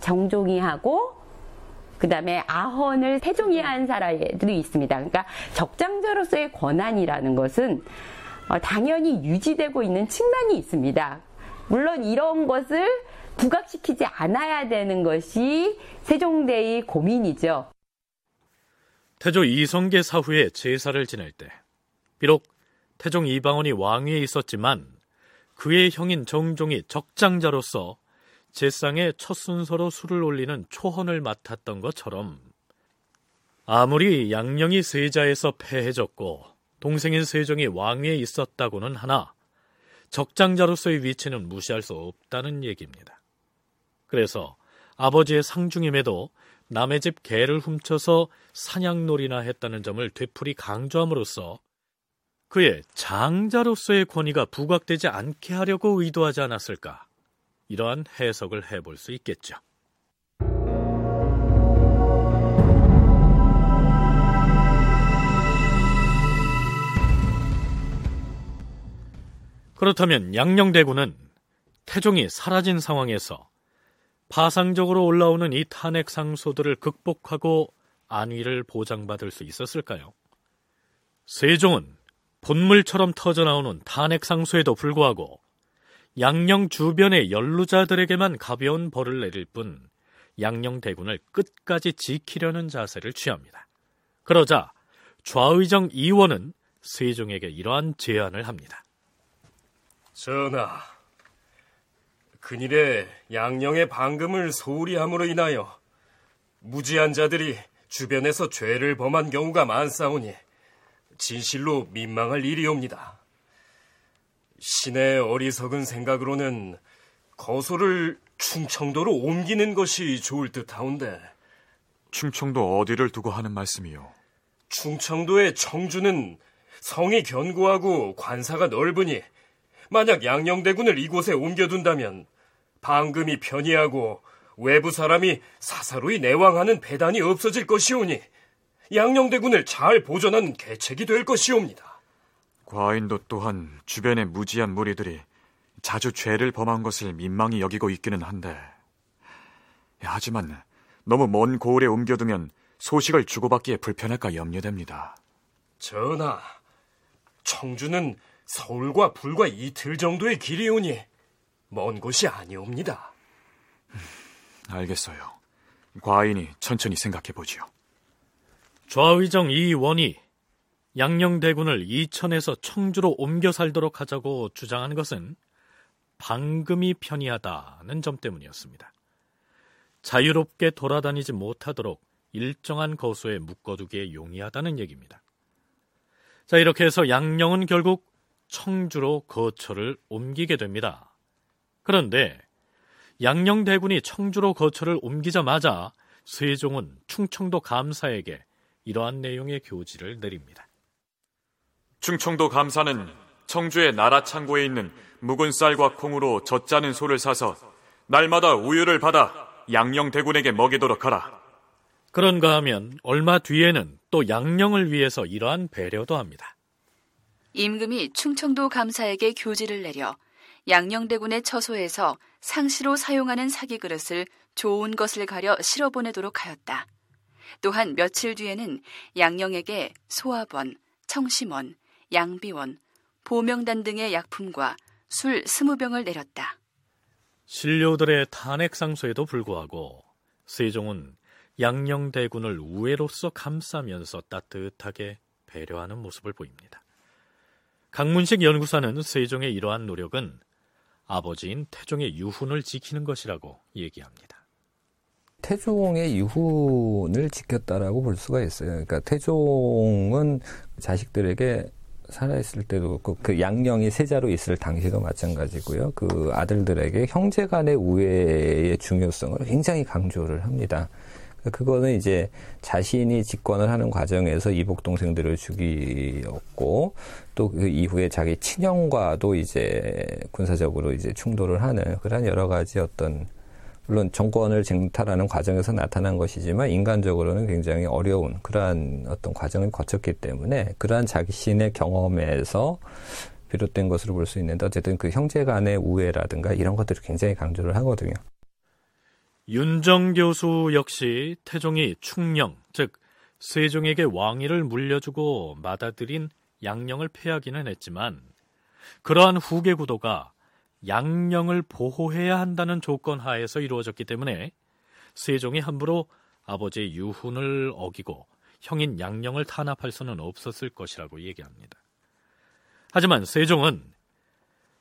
정종이 하고 그 다음에 아헌을 태종이 한 사람들이 있습니다. 그러니까 적장자로서의 권한이라는 것은 어, 당연히 유지되고 있는 측면이 있습니다. 물론 이런 것을 부각시키지 않아야 되는 것이 세종대의 고민이죠. 태조 이성계 사후에 제사를 지낼 때 비록 태종 이방원이 왕위에 있었지만 그의 형인 정종이 적장자로서 제상의 첫 순서로 술을 올리는 초헌을 맡았던 것처럼 아무리 양령이 세자에서 패해졌고 동생인 세종이 왕위에 있었다고는 하나 적장자로서의 위치는 무시할 수 없다는 얘기입니다. 그래서 아버지의 상중임에도 남의 집 개를 훔쳐서 사냥놀이나 했다는 점을 되풀이 강조함으로써 그의 장자로서의 권위가 부각되지 않게 하려고 의도하지 않았을까 이러한 해석을 해볼 수 있겠죠. 그렇다면 양녕대군은 태종이 사라진 상황에서 파상적으로 올라오는 이 탄핵 상소들을 극복하고 안위를 보장받을 수 있었을까요? 세종은 본물처럼 터져나오는 탄핵 상소에도 불구하고 양령 주변의 연루자들에게만 가벼운 벌을 내릴 뿐 양령 대군을 끝까지 지키려는 자세를 취합니다. 그러자 좌의정 이원은 세종에게 이러한 제안을 합니다. 전하, 근일에 양령의 방금을 소홀히 함으로 인하여 무지한 자들이 주변에서 죄를 범한 경우가 많사오니 진실로 민망할 일이옵니다. 신의 어리석은 생각으로는 거소를 충청도로 옮기는 것이 좋을 듯하온데. 충청도 어디를 두고 하는 말씀이요? 충청도의 청주는 성이 견고하고 관사가 넓으니 만약 양녕대군을 이곳에 옮겨둔다면 방금이 편이하고 외부 사람이 사사로이 내왕하는 배단이 없어질 것이오니 양녕대군을 잘 보존한 계책이 될 것이옵니다. 과인도 또한 주변의 무지한 무리들이 자주 죄를 범한 것을 민망히 여기고 있기는 한데 하지만 너무 먼 고을에 옮겨두면 소식을 주고받기에 불편할까 염려됩니다. 전하, 청주는 서울과 불과 이틀 정도의 길이오니 먼 곳이 아니옵니다. 알겠어요. 과인이 천천히 생각해 보지요. 좌의정 이원이 양녕대군을 이천에서 청주로 옮겨 살도록 하자고 주장한 것은 방금이 편이하다는 점 때문이었습니다. 자유롭게 돌아다니지 못하도록 일정한 거소에 묶어두기에 용이하다는 얘기입니다. 자, 이렇게 해서 양령은 결국 청주로 거처를 옮기게 됩니다. 그런데 양령대군이 청주로 거처를 옮기자마자 세종은 충청도 감사에게 이러한 내용의 교지를 내립니다. 충청도 감사는 청주의 나라 창고에 있는 묵은 쌀과 콩으로 젖자는 소를 사서 날마다 우유를 받아 양령 대군에게 먹이도록 하라. 그런가 하면 얼마 뒤에는 또 양령을 위해서 이러한 배려도 합니다. 임금이 충청도 감사에게 교지를 내려 양령대군의 처소에서 상시로 사용하는 사기 그릇을 좋은 것을 가려 실어 보내도록 하였다. 또한 며칠 뒤에는 양령에게 소화번, 청심원, 양비원, 보명단 등의 약품과 술 스무 병을 내렸다. 신료들의 탄핵 상소에도 불구하고 세종은 양녕대군을 우애로서 감싸면서 따뜻하게 배려하는 모습을 보입니다. 강문식 연구사는 세종의 이러한 노력은 아버지인 태종의 유훈을 지키는 것이라고 얘기합니다. 태종의 유훈을 지켰다라고 볼 수가 있어요. 그러니까 태종은 자식들에게 살아있을 때도 그, 그 양령이 세자로 있을 당시도 마찬가지고요. 그 아들들에게 형제 간의 우애의 중요성을 굉장히 강조를 합니다. 그거는 이제 자신이 집권을 하는 과정에서 이복 동생들을 죽이었고 또 그 이후에 자기 친형과도 이제 군사적으로 이제 충돌을 하는 그런 여러 가지 어떤 물론 정권을 쟁탈하는 과정에서 나타난 것이지만 인간적으로는 굉장히 어려운 그러한 어떤 과정을 거쳤기 때문에 그러한 자신의 경험에서 비롯된 것으로 볼 수 있는데 어쨌든 그 형제 간의 우애라든가 이런 것들을 굉장히 강조를 하거든요. 윤정 교수 역시 태종이 충령, 즉 세종에게 왕위를 물려주고 받아들인 양령을 폐하기는 했지만 그러한 후계 구도가 양령을 보호해야 한다는 조건 하에서 이루어졌기 때문에 세종이 함부로 아버지의 유훈을 어기고 형인 양령을 탄압할 수는 없었을 것이라고 얘기합니다. 하지만 세종은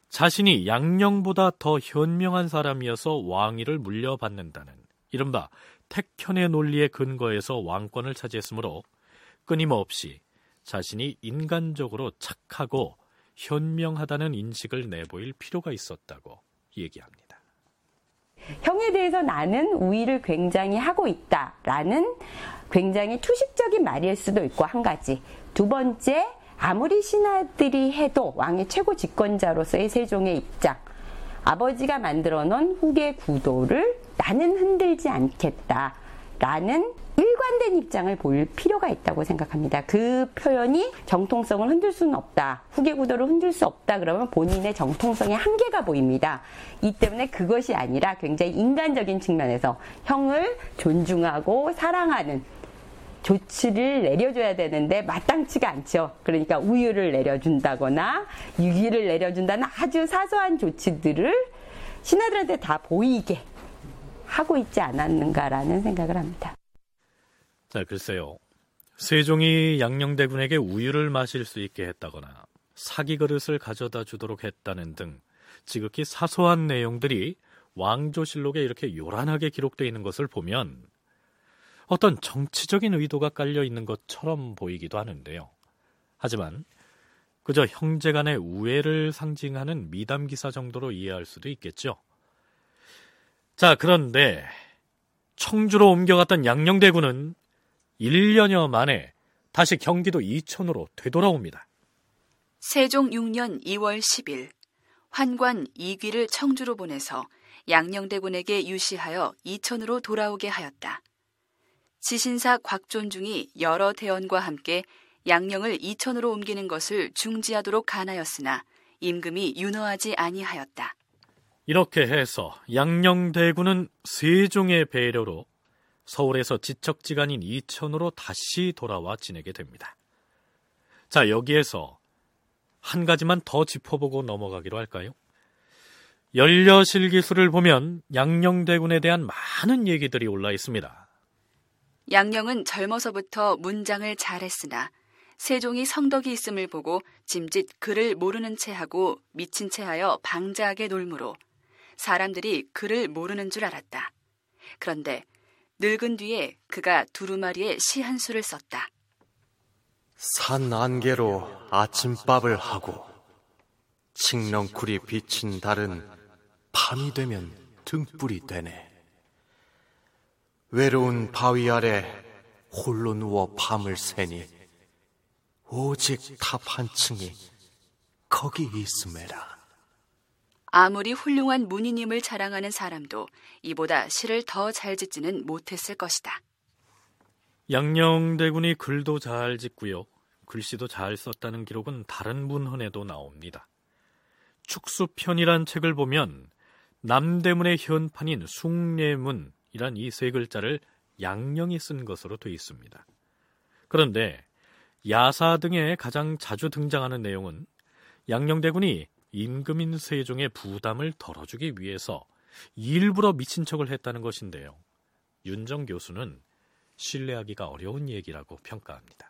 자신이 양령보다 더 현명한 사람이어서 왕위를 물려받는다는 이른바 택현의 논리에 근거해서 왕권을 차지했으므로 끊임없이 자신이 인간적으로 착하고 현명하다는 인식을 내보일 필요가 있었다고 얘기합니다. 형에 대해서 나는 우위를 굉장히 하고 있다라는 굉장히 투식적인 말일 수도 있고 한 가지. 두 번째, 아무리 신하들이 해도 왕의 최고 집권자로서의 세종의 입장. 아버지가 만들어 놓은 후계 구도를 나는 흔들지 않겠다라는 일관된 입장을 볼 필요가 있다고 생각합니다. 그 표현이 정통성을 흔들 수는 없다. 후계 구도를 흔들 수 없다. 그러면 본인의 정통성의 한계가 보입니다. 이 때문에 그것이 아니라 굉장히 인간적인 측면에서 형을 존중하고 사랑하는 조치를 내려줘야 되는데 마땅치가 않죠. 그러니까 우유를 내려준다거나 유기를 내려준다는 아주 사소한 조치들을 신하들한테 다 보이게 하고 있지 않았는가라는 생각을 합니다. 자, 글쎄요. 세종이 양녕대군에게 우유를 마실 수 있게 했다거나 사기 그릇을 가져다 주도록 했다는 등 지극히 사소한 내용들이 왕조실록에 이렇게 요란하게 기록되어 있는 것을 보면 어떤 정치적인 의도가 깔려 있는 것처럼 보이기도 하는데요. 하지만 그저 형제 간의 우애를 상징하는 미담 기사 정도로 이해할 수도 있겠죠. 자, 그런데 청주로 옮겨갔던 양녕대군은 1년여 만에 다시 경기도 이천으로 되돌아옵니다. 세종 6년 2월 10일 환관 이귀를 청주로 보내서 양녕대군에게 유시하여 이천으로 돌아오게 하였다. 지신사 곽존중이 여러 대원과 함께 양령을 이천으로 옮기는 것을 중지하도록 간하였으나 임금이 윤허하지 아니하였다. 이렇게 해서 양녕대군은 세종의 배려로 서울에서 지척지간인 이천으로 다시 돌아와 지내게 됩니다. 자, 여기에서 한 가지만 더 짚어보고 넘어가기로 할까요? 연려실 기술을 보면 양녕대군에 대한 많은 얘기들이 올라 있습니다. 양령은 젊어서부터 문장을 잘했으나 세종이 성덕이 있음을 보고 짐짓 글을 모르는 체하고 미친 체하여 방자하게 놀므로 사람들이 글을 모르는 줄 알았다. 그런데 늙은 뒤에 그가 두루마리에 시 한 수를 썼다. 산 안개로 아침밥을 하고 칡넝쿨에 비친 달은 밤이 되면 등불이 되네. 외로운 바위 아래 홀로 누워 밤을 새니 오직 탑 한 층이 거기 있음에라. 아무리 훌륭한 문인임을 자랑하는 사람도 이보다 시를 더 잘 짓지는 못했을 것이다. 양녕대군이 글도 잘 짓고요. 글씨도 잘 썼다는 기록은 다른 문헌에도 나옵니다. 축수편이란 책을 보면 남대문의 현판인 숭례문이란 이 세 글자를 양령이 쓴 것으로 되어 있습니다. 그런데 야사 등에 가장 자주 등장하는 내용은 양녕대군이 임금인 세종의 부담을 덜어주기 위해서 일부러 미친 척을 했다는 것인데요. 윤정 교수는 신뢰하기가 어려운 얘기라고 평가합니다.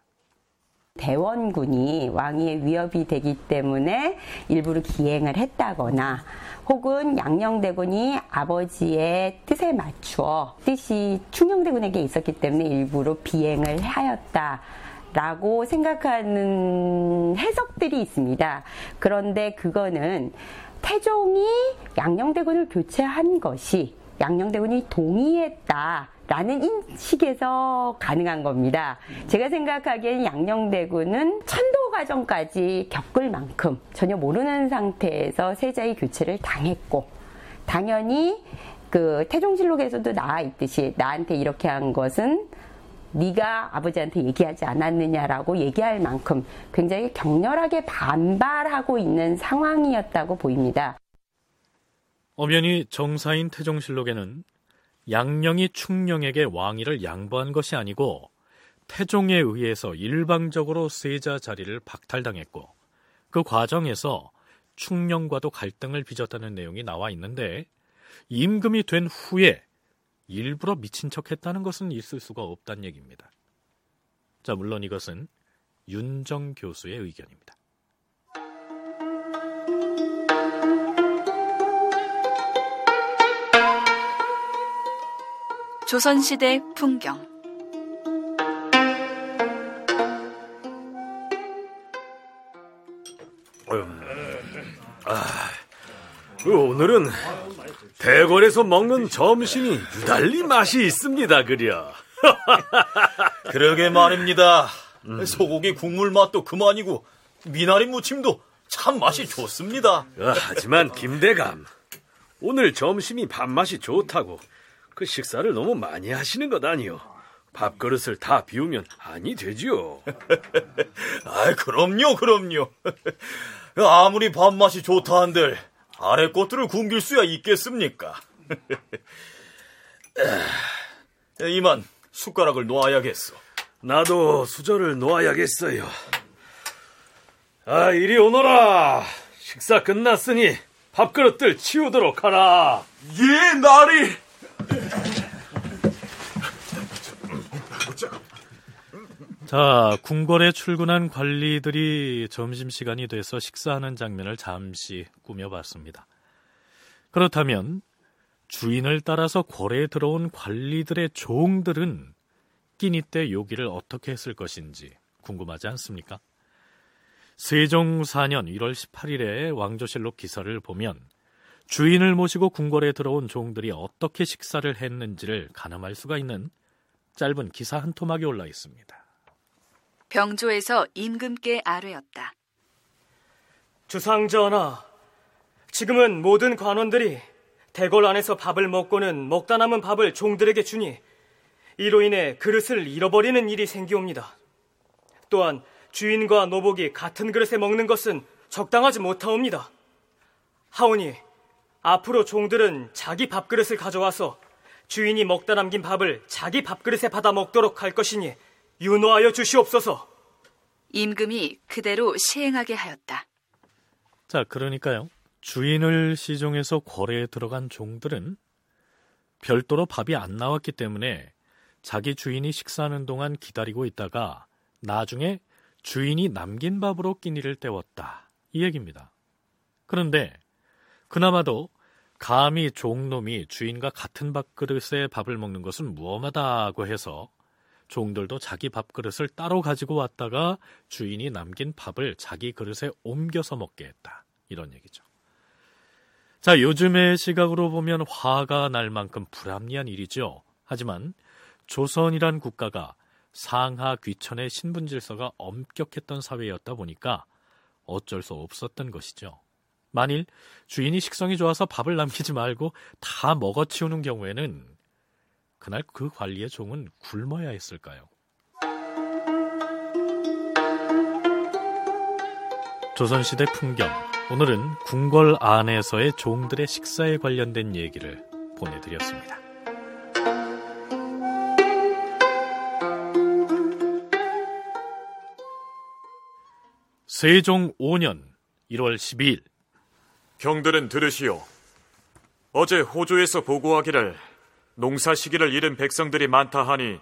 대원군이 왕위의 위협이 되기 때문에 일부러 기행을 했다거나 혹은 양녕대군이 아버지의 뜻에 맞추어 뜻이 충녕대군에게 있었기 때문에 일부러 비행을 하였다. 라고 생각하는 해석들이 있습니다. 그런데 그거는 태종이 양녕대군을 교체한 것이 양녕대군이 동의했다. 라는 인식에서 가능한 겁니다. 제가 생각하기에는 양녕대군은 천도 과정까지 겪을 만큼 전혀 모르는 상태에서 세자의 교체를 당했고, 당연히 그 태종실록에서도 나와 있듯이 나한테 이렇게 한 것은 네가 아버지한테 얘기하지 않았느냐라고 얘기할 만큼 굉장히 격렬하게 반발하고 있는 상황이었다고 보입니다. 엄연히 정사인 태종실록에는 양령이 충령에게 왕위를 양보한 것이 아니고 태종에 의해서 일방적으로 세자 자리를 박탈당했고 그 과정에서 충령과도 갈등을 빚었다는 내용이 나와 있는데 임금이 된 후에 일부러 미친 척 했다는 것은 있을 수가 없다는 얘기입니다. 자, 물론 이것은 윤정 교수의 의견입니다. 조선시대 풍경 아, 오늘은 대궐에서 먹는 점심이 유달리 맛이 있습니다, 그려. 그러게 말입니다. 소고기 국물 맛도 그만이고 미나리 무침도 참 맛이 좋습니다. 아, 하지만 김대감, 오늘 점심이 밥맛이 좋다고 그 식사를 너무 많이 하시는 것 아니요. 밥그릇을 다 비우면 아니 되지요. 아, 그럼요, 그럼요. 아무리 밥맛이 좋다 한들 아래 것들을 굶길 수야 있겠습니까? 이만 숟가락을 놓아야겠어. 나도 수저를 놓아야겠어요. 아, 이리 오너라. 식사 끝났으니 밥그릇들 치우도록 하라. 예, 나리. 자, 궁궐에 출근한 관리들이 점심시간이 돼서 식사하는 장면을 잠시 꾸며봤습니다. 그렇다면 주인을 따라서 궐에 들어온 관리들의 종들은 끼니 때 요기를 어떻게 했을 것인지 궁금하지 않습니까? 세종 4년 1월 18일에 왕조실록 기사를 보면 주인을 모시고 궁궐에 들어온 종들이 어떻게 식사를 했는지를 가늠할 수가 있는 짧은 기사 한 토막이 올라 있습니다. 병조에서 임금께 아뢰었다. 주상전하, 지금은 모든 관원들이 대궐 안에서 밥을 먹고는 먹다 남은 밥을 종들에게 주니 이로 인해 그릇을 잃어버리는 일이 생기옵니다. 또한 주인과 노복이 같은 그릇에 먹는 것은 적당하지 못하옵니다. 하오니 앞으로 종들은 자기 밥그릇을 가져와서 주인이 먹다 남긴 밥을 자기 밥그릇에 받아 먹도록 할 것이니 윤호하여 주시옵소서. 임금이 그대로 시행하게 하였다. 자, 그러니까요. 주인을 시종해서 궐에 들어간 종들은 별도로 밥이 안 나왔기 때문에 자기 주인이 식사하는 동안 기다리고 있다가 나중에 주인이 남긴 밥으로 끼니를 때웠다. 이 얘기입니다. 그런데 그나마도 감히 종놈이 주인과 같은 밥그릇에 밥을 먹는 것은 무엄하다고 해서 종들도 자기 밥그릇을 따로 가지고 왔다가 주인이 남긴 밥을 자기 그릇에 옮겨서 먹게 했다. 이런 얘기죠. 자, 요즘의 시각으로 보면 화가 날 만큼 불합리한 일이죠. 하지만 조선이란 국가가 상하 귀천의 신분 질서가 엄격했던 사회였다 보니까 어쩔 수 없었던 것이죠. 만일 주인이 식성이 좋아서 밥을 남기지 말고 다 먹어치우는 경우에는 그날 그 관리의 종은 굶어야 했을까요? 조선시대 풍경. 오늘은 궁궐 안에서의 종들의 식사에 관련된 얘기를 보내드렸습니다. 세종 5년 1월 12일 경들은 들으시오. 어제 호조에서 보고하기를 농사 시기를 잃은 백성들이 많다 하니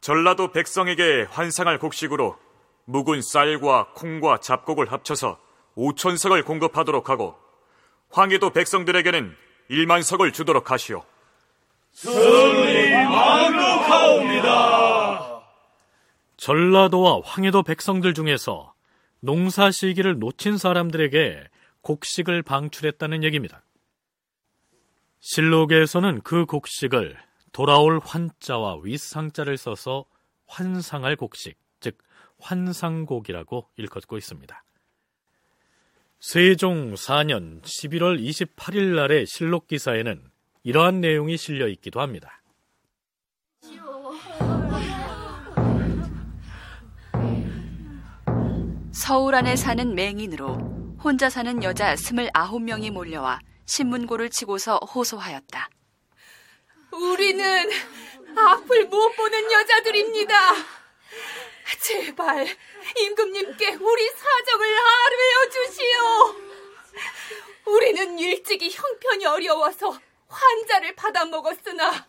전라도 백성에게 환상할 곡식으로 묵은 쌀과 콩과 잡곡을 합쳐서 5천 석을 공급하도록 하고 황해도 백성들에게는 1만 석을 주도록 하시오. 승리 만극하옵니다. 전라도와 황해도 백성들 중에서 농사 시기를 놓친 사람들에게 곡식을 방출했다는 얘기입니다. 실록에서는 그 곡식을 돌아올 환자와 윗상자를 써서 환상할 곡식, 즉 환상곡이라고 일컫고 있습니다. 세종 4년 11월 28일 날의 실록 기사에는 이러한 내용이 실려 있기도 합니다. 서울 안에 사는 맹인으로 혼자 사는 여자 29명이 몰려와 신문고를 치고서 호소하였다. 우리는 앞을 못 보는 여자들입니다. 제발 임금님께 우리 사정을 아뢰어 주시오. 우리는 일찍이 형편이 어려워서 환자를 받아 먹었으나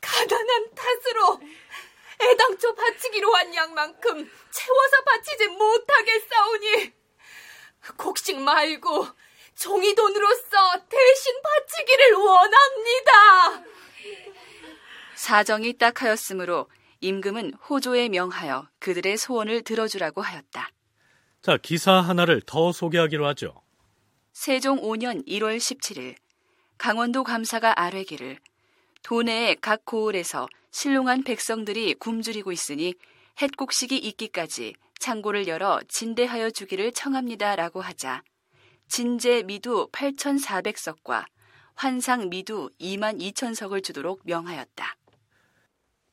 가난한 탓으로 애당초 바치기로 한 양만큼 채워서 바치지 못하겠사오니 곡식 말고 종이 돈으로서 대신 바치기를 원합니다. 사정이 딱하였으므로 임금은 호조에 명하여 그들의 소원을 들어주라고 하였다. 자, 기사 하나를 더 소개하기로 하죠. 세종 5년 1월 17일 강원도 감사가 아뢰기를 도내의 각 고을에서 신롱한 백성들이 굶주리고 있으니 햇곡식이 있기까지 창고를 열어 진대하여 주기를 청합니다라고 하자 진제 미두 8,400석과 환상 미두 2만 2천석을 주도록 명하였다.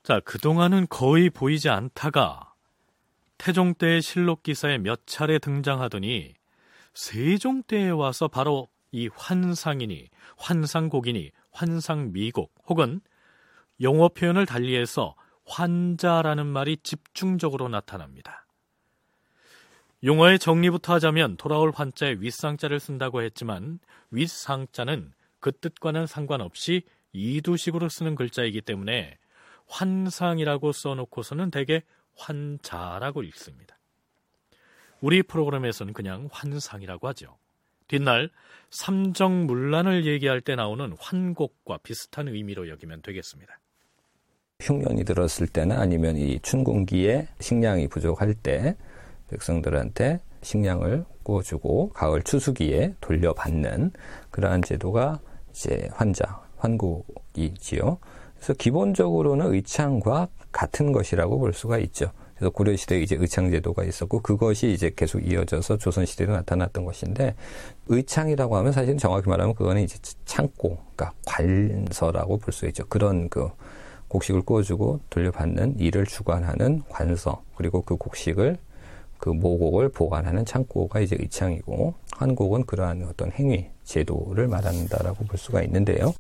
자, 그동안은 거의 보이지 않다가 태종 때의 실록 기사에 몇 차례 등장하더니 세종 때에 와서 바로 이 환상이니 환상곡이니 환상미곡 혹은 영어 표현을 달리해서 환자라는 말이 집중적으로 나타납니다. 용어의 정리부터 하자면 돌아올 환자에 윗상자를 쓴다고 했지만 윗상자는 그 뜻과는 상관없이 이두식으로 쓰는 글자이기 때문에 환상이라고 써놓고서는 대개 환자라고 읽습니다. 우리 프로그램에서는 그냥 환상이라고 하죠. 뒷날 삼정문란을 얘기할 때 나오는 환곡과 비슷한 의미로 여기면 되겠습니다. 흉년이 들었을 때나 아니면 이 춘궁기에 식량이 부족할 때 백성들한테 식량을 구워주고 가을 추수기에 돌려받는 그러한 제도가 이제 환자, 환국이지요. 그래서 기본적으로는 의창과 같은 것이라고 볼 수가 있죠. 그래서 고려 시대에 이제 의창 제도가 있었고 그것이 이제 계속 이어져서 조선 시대로 나타났던 것인데 의창이라고 하면 사실 정확히 말하면 그거는 이제 창고, 그러니까 관서라고 볼 수 있죠. 그런 그 곡식을 구워주고 돌려받는 일을 주관하는 관서 그리고 그 곡식을 그 모곡을 보관하는 창고가 이제 의창이고 한곡은 그러한 어떤 행위 제도를 말한다라고 볼 수가 있는데요.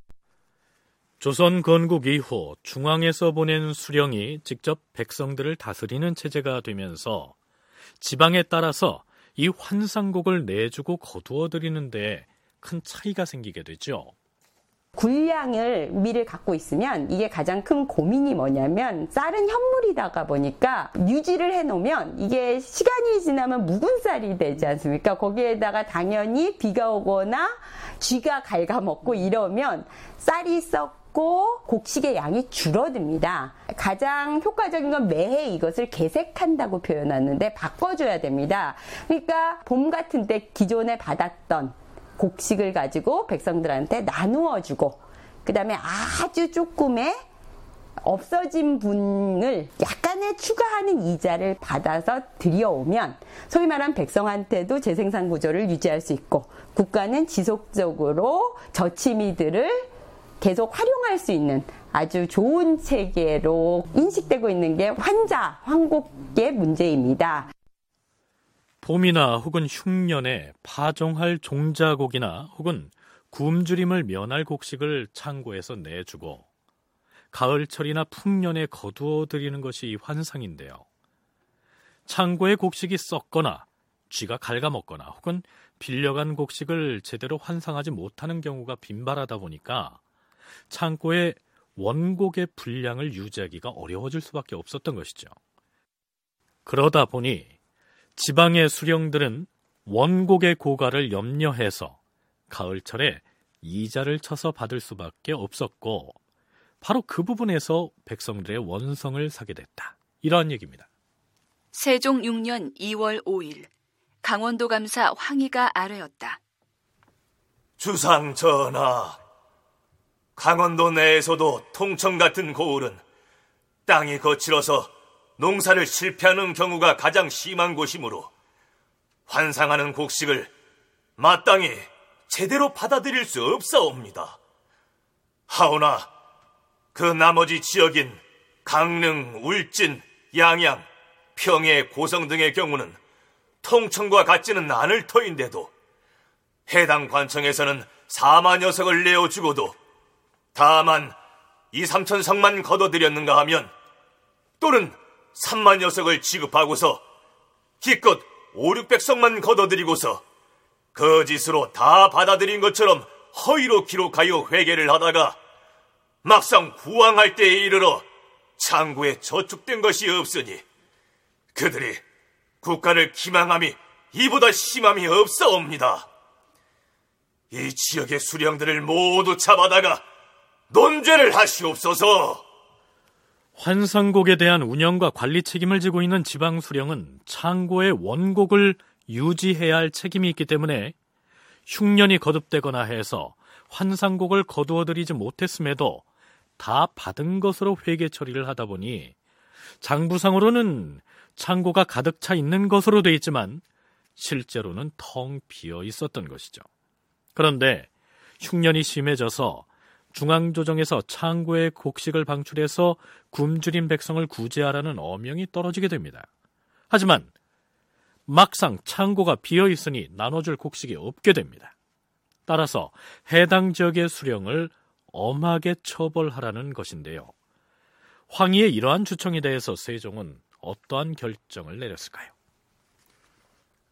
조선 건국 이후 중앙에서 보낸 수령이 직접 백성들을 다스리는 체제가 되면서 지방에 따라서 이 환상곡을 내주고 거두어 드리는데 큰 차이가 생기게 되죠. 군량을 미를 갖고 있으면 이게 가장 큰 고민이 뭐냐면 쌀은 현물이다가 보니까 유지를 해놓으면 이게 시간이 지나면 묵은 쌀이 되지 않습니까? 거기에다가 당연히 비가 오거나 쥐가 갉아먹고 이러면 쌀이 썩고 곡식의 양이 줄어듭니다. 가장 효과적인 건 매해 이것을 개색한다고 표현하는데 바꿔줘야 됩니다. 그러니까 봄 같은 때 기존에 받았던 곡식을 가지고 백성들한테 나누어 주고 그 다음에 아주 조금의 없어진 분을 약간의 추가하는 이자를 받아서 들여오면 소위 말하는 백성한테도 재생산 구조를 유지할 수 있고 국가는 지속적으로 저치미들을 계속 활용할 수 있는 아주 좋은 체계로 인식되고 있는 게 환자, 황곡의 문제입니다. 봄이나 혹은 흉년에 파종할 종자곡이나 혹은 굶주림을 면할 곡식을 창고에서 내주고 가을철이나 풍년에 거두어 드리는 것이 환상인데요. 창고의 곡식이 썩거나 쥐가 갉아먹거나 혹은 빌려간 곡식을 제대로 환상하지 못하는 경우가 빈발하다 보니까 창고의 원곡의 분량을 유지하기가 어려워질 수밖에 없었던 것이죠. 그러다 보니 지방의 수령들은 원곡의 고가를 염려해서 가을철에 이자를 쳐서 받을 수밖에 없었고 바로 그 부분에서 백성들의 원성을 사게 됐다. 이러한 얘기입니다. 세종 6년 2월 5일 강원도 감사 황희가 아뢰었다. 주상 전하, 강원도 내에서도 통청 같은 고을은 땅이 거칠어서 농사를 실패하는 경우가 가장 심한 곳이므로 환상하는 곡식을 마땅히 제대로 받아들일 수 없사옵니다. 하오나 그 나머지 지역인 강릉, 울진, 양양, 평해, 고성 등의 경우는 통청과 같지는 않을 터인데도 해당 관청에서는 4만 녀석을 내어주고도 다만 2, 3천 성만 걷어들였는가 하면 또는 3만 녀석을 지급하고서 기껏 5, 600성만 걷어들이고서 거짓으로 다 받아들인 것처럼 허위로 기록하여 회개를 하다가 막상 구황할 때에 이르러 창구에 저축된 것이 없으니 그들이 국가를 기망함이 이보다 심함이 없사옵니다. 이 지역의 수령들을 모두 잡아다가 논죄를 하시옵소서. 환상곡에 대한 운영과 관리 책임을 지고 있는 지방 수령은 창고의 원곡을 유지해야 할 책임이 있기 때문에 흉년이 거듭되거나 해서 환상곡을 거두어들이지 못했음에도 다 받은 것으로 회계 처리를 하다 보니 장부상으로는 창고가 가득 차 있는 것으로 돼 있지만 실제로는 텅 비어 있었던 것이죠. 그런데 흉년이 심해져서 중앙조정에서 창고의 곡식을 방출해서 굶주린 백성을 구제하라는 어명이 떨어지게 됩니다. 하지만 막상 창고가 비어 있으니 나눠줄 곡식이 없게 됩니다. 따라서 해당 지역의 수령을 엄하게 처벌하라는 것인데요. 황희의 이러한 주청에 대해서 세종은 어떠한 결정을 내렸을까요?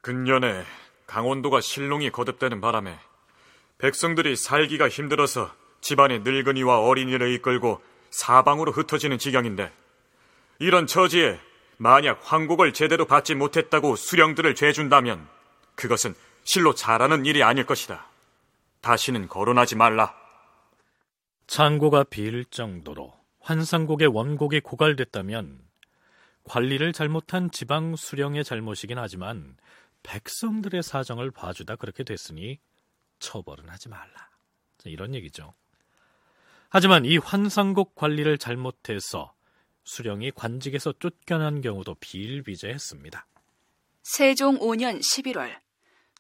근년에 강원도가 실롱이 거듭되는 바람에 백성들이 살기가 힘들어서 집안의 늙은이와 어린이를 이끌고 사방으로 흩어지는 지경인데 이런 처지에 만약 황곡을 제대로 받지 못했다고 수령들을 죄준다면 그것은 실로 잘하는 일이 아닐 것이다. 다시는 거론하지 말라. 창고가 비일 정도로 환상곡의 원곡이 고갈됐다면 관리를 잘못한 지방 수령의 잘못이긴 하지만 백성들의 사정을 봐주다 그렇게 됐으니 처벌은 하지 말라. 이런 얘기죠. 하지만 이 환상곡 관리를 잘못해서 수령이 관직에서 쫓겨난 경우도 비일비재했습니다. 세종 5년 11월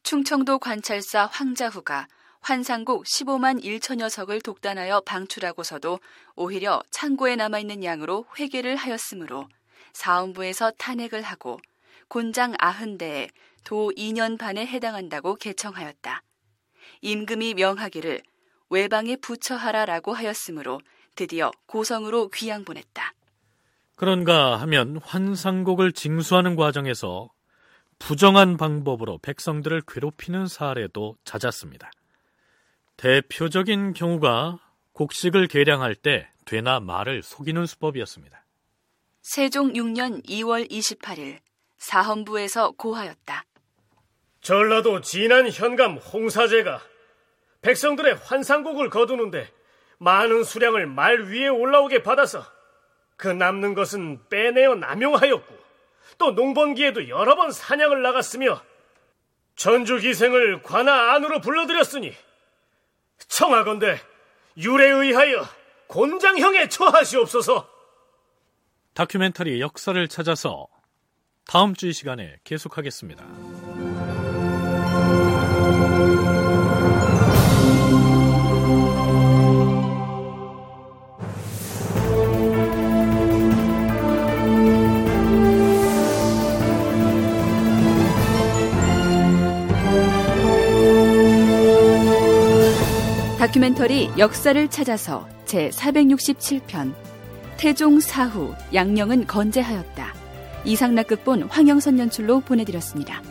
충청도 관찰사 황자후가 환상곡 15만 1천여 석을 독단하여 방출하고서도 오히려 창고에 남아있는 양으로 회계를 하였으므로 사원부에서 탄핵을 하고 곤장 아흔대에 도 2년 반에 해당한다고 개청하였다. 임금이 명하기를 외방에 부처하라라고 하였으므로 드디어 고성으로 귀양 보냈다. 그런가 하면 환상곡을 징수하는 과정에서 부정한 방법으로 백성들을 괴롭히는 사례도 잦았습니다. 대표적인 경우가 곡식을 계량할 때 되나 말을 속이는 수법이었습니다. 세종 6년 2월 28일 사헌부에서 고하였다. 전라도 진안 현감 홍사제가 백성들의 환상곡을 거두는데 많은 수량을 말 위에 올라오게 받아서 그 남는 것은 빼내어 남용하였고 또 농번기에도 여러 번 사냥을 나갔으며 전주 기생을 관아 안으로 불러들였으니 청하건대 율에 의하여 곤장형에 처하시옵소서. 다큐멘터리 역사를 찾아서 다음 주 이 시간에 계속하겠습니다. 다큐멘터리 역사를 찾아서 제 467편 태종 사후 양령은 건재하였다. 이상락 극본 황영선 연출로 보내드렸습니다.